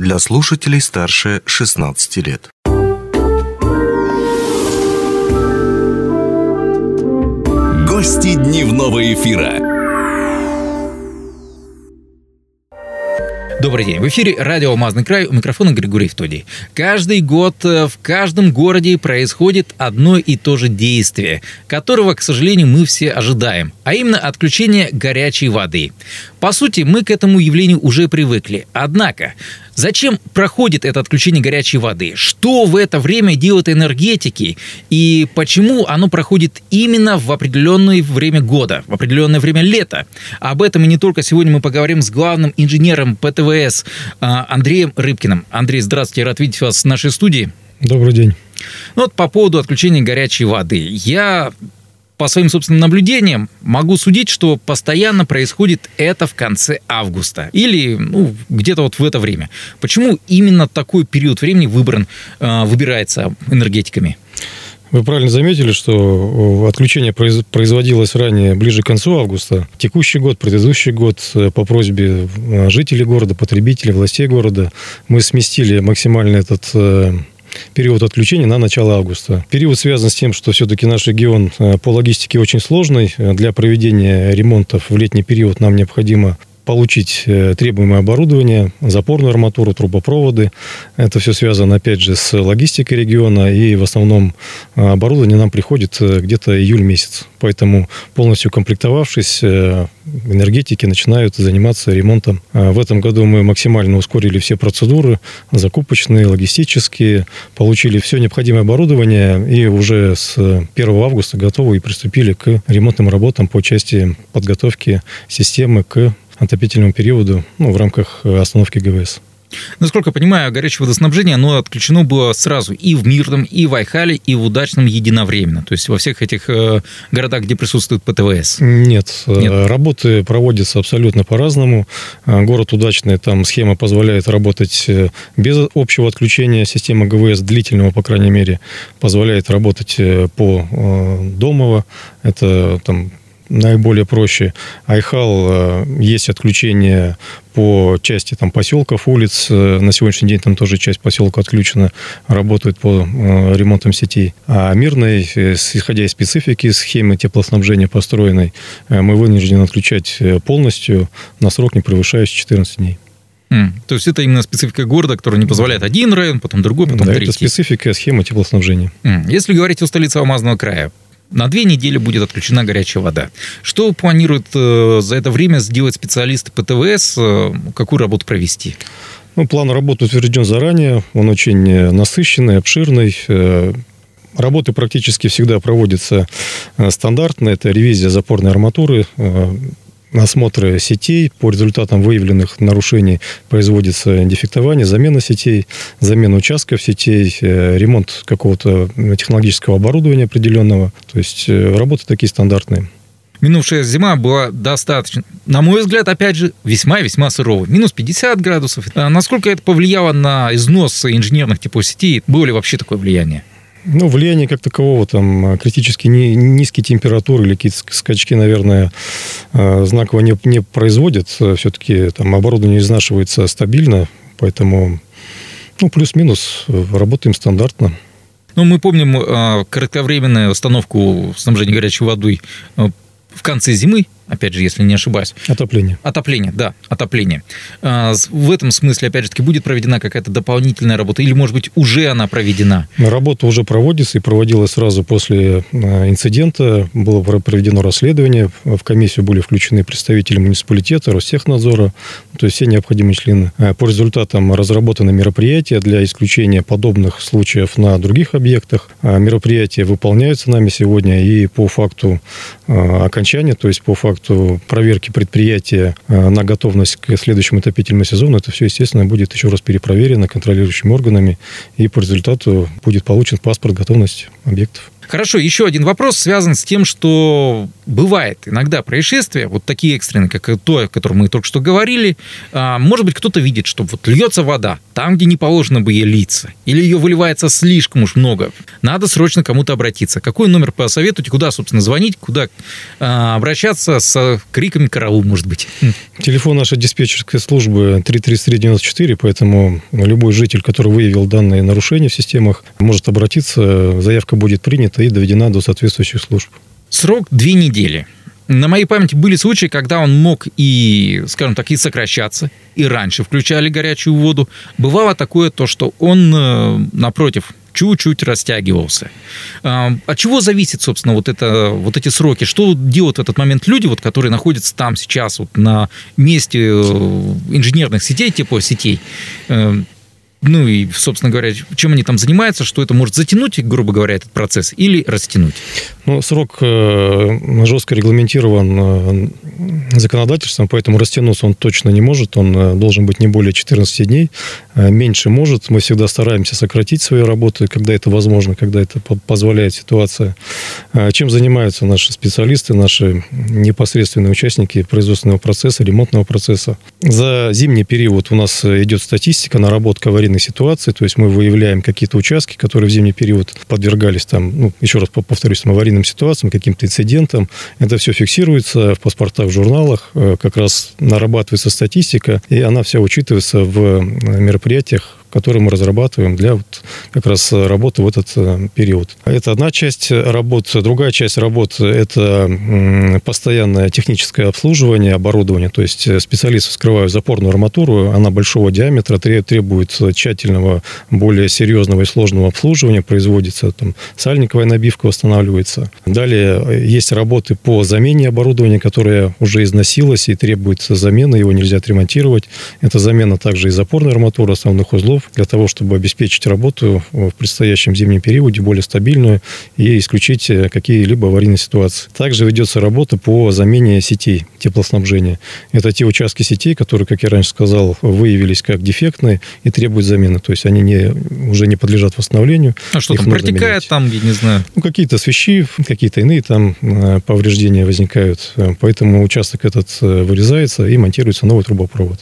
для слушателей старше 16 лет. Гости дневного эфира. Добрый день. В эфире радио «Алмазный край». У микрофона Григорий Втодий. Каждый год э, в каждом городе происходит одно и то же действие, которого, к сожалению, мы все ожидаем, а именно отключение горячей воды. По сути, мы к этому явлению уже привыкли. Однако, Зачем проходит это отключение горячей воды? Что в это время делают энергетики? И почему оно проходит именно в определенное время года, в определенное время лета? Об этом и не только сегодня мы поговорим с главным инженером ПТВС а, Андреем Рыбкиным. Андрей, здравствуйте, рад видеть вас в нашей студии. Добрый день. Ну вот по поводу отключения горячей воды. Я по своим собственным наблюдениям могу судить, что постоянно происходит это в конце августа или ну, где-то вот в это время. Почему именно такой период времени выбран, э, выбирается энергетиками? Вы правильно заметили, что отключение производилось ранее, ближе к концу августа. Текущий год, предыдущий год э, по просьбе э, жителей города, потребителей, властей города мы сместили максимально этот период отключения на начало августа. Период связан с тем, что все-таки наш регион э, по логистике очень сложный. Для проведения ремонтов в летний период нам необходимо получить э, требуемое оборудование, запорную арматуру, трубопроводы. Это все связано, опять же, с логистикой региона, и в основном э, оборудование нам приходит э, где-то июль месяц. Поэтому полностью комплектовавшись, энергетики начинают заниматься ремонтом. В этом году мы максимально ускорили все процедуры, закупочные, логистические, получили все необходимое оборудование и уже с 1 августа готовы и приступили к ремонтным работам по части подготовки системы к отопительному периоду ну, в рамках э, остановки ГВС. Насколько я понимаю, горячее водоснабжение, оно отключено было сразу и в Мирном, и в Айхале, и в Удачном единовременно. То есть во всех этих э, городах, где присутствует ПТВС. Нет, э, Нет. работы проводятся абсолютно по-разному. Город Удачный, там схема позволяет работать без общего отключения системы ГВС, длительного, по крайней мере, позволяет работать по Домово. Это там наиболее проще. Айхал э, есть отключение по части там, поселков, улиц. Э, на сегодняшний день там тоже часть поселка отключена, работает по э, ремонтам сетей. А мирной, исходя из специфики схемы теплоснабжения построенной, мы вынуждены отключать полностью на срок, не превышающий 14 дней. Mm. То есть это именно специфика города, которая не позволяет один район, потом другой, потом да, третий. это специфика схемы теплоснабжения. Mm. Если говорить о столице Алмазного края, на две недели будет отключена горячая вода. Что планируют э, за это время сделать специалисты ПТВС? Э, какую работу провести? Ну, план работы утвержден заранее. Он очень э, насыщенный, обширный. Работы практически всегда проводятся стандартно. Это ревизия запорной арматуры, осмотры сетей. По результатам выявленных нарушений производится дефектование, замена сетей, замена участков сетей, э, ремонт какого-то технологического оборудования определенного. То есть э, работы такие стандартные. Минувшая зима была достаточно, на мой взгляд, опять же, весьма-весьма суровой. Минус 50 градусов. А насколько это повлияло на износ инженерных типов сетей? Было ли вообще такое влияние? Ну, влияние как такового, там, критически ни, низкие температуры или какие-то скачки, наверное, э, знаково не, не производят. Все-таки там оборудование изнашивается стабильно, поэтому, ну, плюс-минус, работаем стандартно. Ну, мы помним э, кратковременную установку снабжения горячей водой э, в конце зимы опять же, если не ошибаюсь. Отопление. Отопление, да, отопление. А, в этом смысле, опять же таки, будет проведена какая-то дополнительная работа или, может быть, уже она проведена? Работа уже проводится и проводилась сразу после а, инцидента. Было проведено расследование. В комиссию были включены представители муниципалитета, Ростехнадзора, то есть все необходимые члены. А, по результатам разработаны мероприятия для исключения подобных случаев на других объектах. Мероприятия выполняются нами сегодня и по факту окончания, то есть по факту факту проверки предприятия э, на готовность к следующему отопительному сезону, это все, естественно, будет еще раз перепроверено контролирующими органами, и по результату будет получен паспорт готовности объектов. Хорошо, еще один вопрос связан с тем, что бывает иногда происшествия, вот такие экстренные, как то, о котором мы только что говорили. А, может быть, кто-то видит, что вот льется вода там, где не положено бы ей литься, или ее выливается слишком уж много. Надо срочно кому-то обратиться. Какой номер посоветуете, куда, собственно, звонить, куда а, обращаться с криками «караул», может быть? Телефон нашей диспетчерской службы 33394, поэтому любой житель, который выявил данные нарушения в системах, может обратиться, заявка будет принята и доведена до соответствующих служб. Срок две недели. На моей памяти были случаи, когда он мог и, скажем так, и сокращаться, и раньше включали горячую воду. Бывало такое то, что он, э, напротив, чуть-чуть растягивался. А, от чего зависит, собственно, вот, это, вот эти сроки? Что делают в этот момент люди, вот, которые находятся там сейчас, вот, на месте э, инженерных сетей, теплосетей? Ну и, собственно говоря, чем они там занимаются, что это может затянуть, грубо говоря, этот процесс или растянуть? Ну, срок э, жестко регламентирован э, законодательством, поэтому растянуться он точно не может. Он э, должен быть не более 14 дней. Меньше может. Мы всегда стараемся сократить свои работы, когда это возможно, когда это позволяет ситуация. Чем занимаются наши специалисты, наши непосредственные участники производственного процесса, ремонтного процесса? За зимний период у нас идет статистика наработка аварийной ситуации, то есть мы выявляем какие-то участки, которые в зимний период подвергались там, ну, еще раз повторюсь, там, аварийным ситуациям, каким-то инцидентам. Это все фиксируется в паспортах, в журналах, э, как раз нарабатывается статистика, и она вся учитывается в э, мероприятиях который мы разрабатываем для вот как раз работы в этот э, период. Это одна часть работ. Другая часть работ – это постоянное техническое обслуживание оборудования. То есть э, специалисты вскрывают запорную арматуру, она большого диаметра, требует тщательного, более серьезного и сложного обслуживания, производится там сальниковая набивка восстанавливается. Далее э, есть работы по замене оборудования, которое уже износилось и требует замены, его нельзя отремонтировать. Это замена также и запорной арматуры основных узлов, часов для того, чтобы обеспечить работу в предстоящем зимнем периоде более стабильную и исключить э, какие-либо аварийные ситуации. Также ведется работа по замене сетей теплоснабжения. Это те участки сетей, которые, как я раньше сказал, выявились как дефектные и требуют замены. То есть они не, уже не подлежат восстановлению. А что там, протекает менять. там, я не знаю? Ну, какие-то свищи, какие-то иные там э, повреждения возникают. Поэтому участок этот э, вырезается и монтируется новый трубопровод.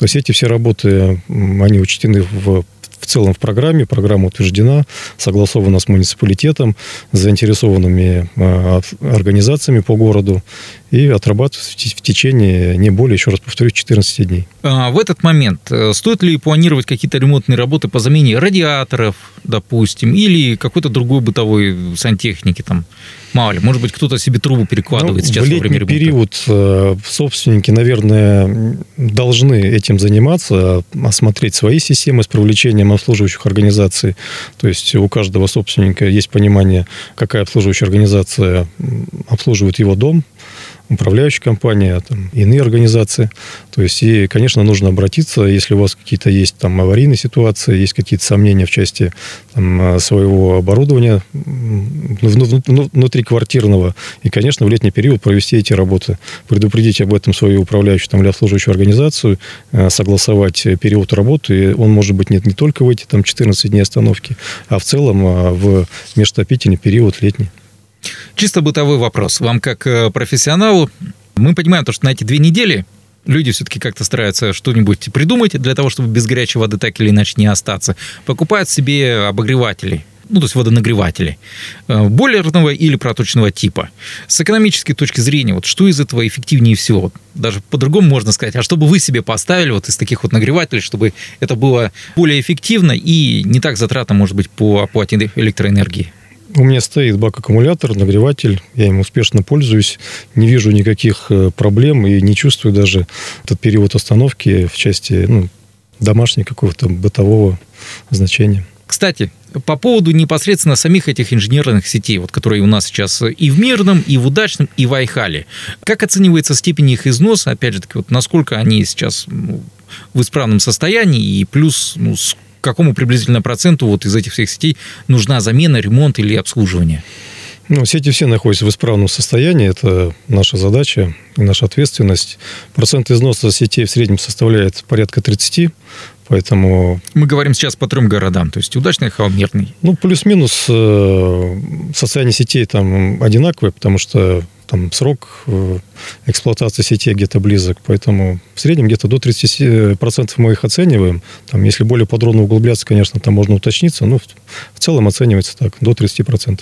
То есть эти все работы, они учтены в в целом в программе. Программа утверждена, согласована с муниципалитетом, с заинтересованными а, организациями по городу и отрабатывается в течение не более, еще раз повторюсь, 14 дней. А в этот момент э, стоит ли планировать какие-то ремонтные работы по замене радиаторов, допустим, или какой-то другой бытовой сантехники там? Мало ли, может быть, кто-то себе трубу перекладывает ну, сейчас в летний во время ремонта. период э, собственники, наверное, должны этим заниматься, осмотреть свои системы с привлечением обслуживающих организаций. То есть у каждого собственника есть понимание, какая обслуживающая организация обслуживает его дом, управляющая компания, там, иные организации. То есть, и, конечно, нужно обратиться, если у вас какие-то есть там аварийные ситуации, есть какие-то сомнения в части там, своего оборудования внутриквартирного. И, конечно, в летний период провести эти работы. Предупредить об этом свою управляющую там, или обслуживающую организацию, э, согласовать период работы. И он может быть не, не только в эти там, 14 дней остановки, а в целом а, в межтопительный период летний. Чисто бытовой вопрос. Вам как э, профессионалу, мы понимаем, то, что на эти две недели люди все-таки как-то стараются что-нибудь придумать для того, чтобы без горячей воды так или иначе не остаться. Покупают себе обогреватели ну, то есть водонагреватели, э, бойлерного или проточного типа. С экономической точки зрения, вот что из этого эффективнее всего? Даже по-другому можно сказать, а чтобы вы себе поставили вот из таких вот нагревателей, чтобы это было более эффективно и не так затратно, может быть, по оплате электроэнергии? У меня стоит бак-аккумулятор, нагреватель, я им успешно пользуюсь, не вижу никаких э, проблем и не чувствую даже этот период остановки в части ну, домашнего какого-то бытового значения. Кстати, по поводу непосредственно самих этих инженерных сетей, вот, которые у нас сейчас и в Мирном, и в Удачном, и в Айхале. Как оценивается степень их износа? Опять же таки, вот насколько они сейчас ну, в исправном состоянии, и плюс ну, какому приблизительно проценту вот из этих всех сетей нужна замена, ремонт или обслуживание? Ну, сети все находятся в исправном состоянии. Это наша задача и наша ответственность. Процент износа сетей в среднем составляет порядка 30 Поэтому... Мы говорим сейчас по трем городам, то есть удачный, холмерный. Ну, плюс-минус э, состояние сетей там одинаковое, потому что там срок э, эксплуатации сетей где-то близок, поэтому в среднем где-то до 30% мы их оцениваем. Там, если более подробно углубляться, конечно, там можно уточниться, но в целом оценивается так, до 30%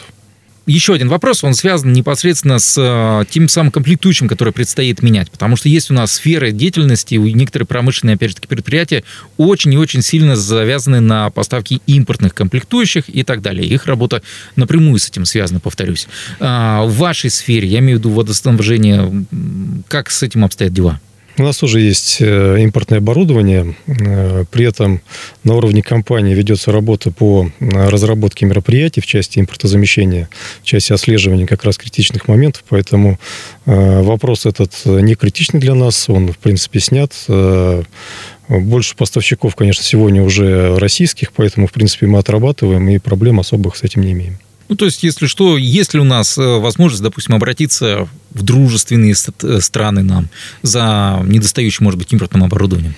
еще один вопрос, он связан непосредственно с э, тем самым комплектующим, который предстоит менять. Потому что есть у нас сферы деятельности, у некоторые промышленные, опять же таки, предприятия очень и очень сильно завязаны на поставке импортных комплектующих и так далее. Их работа напрямую с этим связана, повторюсь. А, в вашей сфере, я имею в виду водоснабжение, как с этим обстоят дела? У нас тоже есть э, импортное оборудование. Э, при этом на уровне компании ведется работа по э, разработке мероприятий в части импортозамещения, в части отслеживания как раз критичных моментов. Поэтому вопрос этот не критичный для нас. Он, в принципе, снят. Больше поставщиков, конечно, сегодня уже российских, поэтому, в принципе, мы отрабатываем и проблем особых с этим не имеем. Ну, то есть, если что, есть ли у нас э, возможность, допустим, обратиться в дружественные э, страны нам за недостающим, может быть, импортным оборудованием?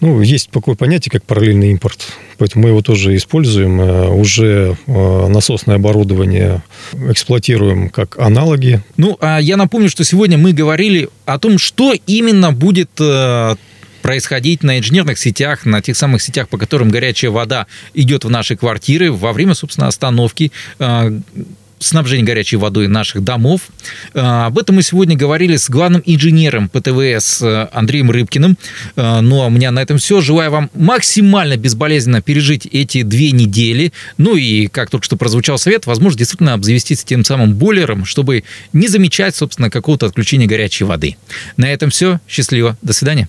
Ну, есть такое понятие, как параллельный импорт. Поэтому мы его тоже используем. Э, уже насосное оборудование эксплуатируем как аналоги. Ну, а я напомню, что сегодня мы говорили о том, что именно будет происходить на инженерных сетях, на тех самых сетях, по которым горячая вода идет в наши квартиры во время, собственно, остановки э, снабжения горячей водой наших домов. Э, об этом мы сегодня говорили с главным инженером ПТВС э, Андреем Рыбкиным. Ну, а у меня на этом все. Желаю вам максимально безболезненно пережить эти две недели. Ну и, как только что прозвучал совет, возможно, действительно обзавестись тем самым бойлером, чтобы не замечать, собственно, какого-то отключения горячей воды. На этом все. Счастливо. До свидания.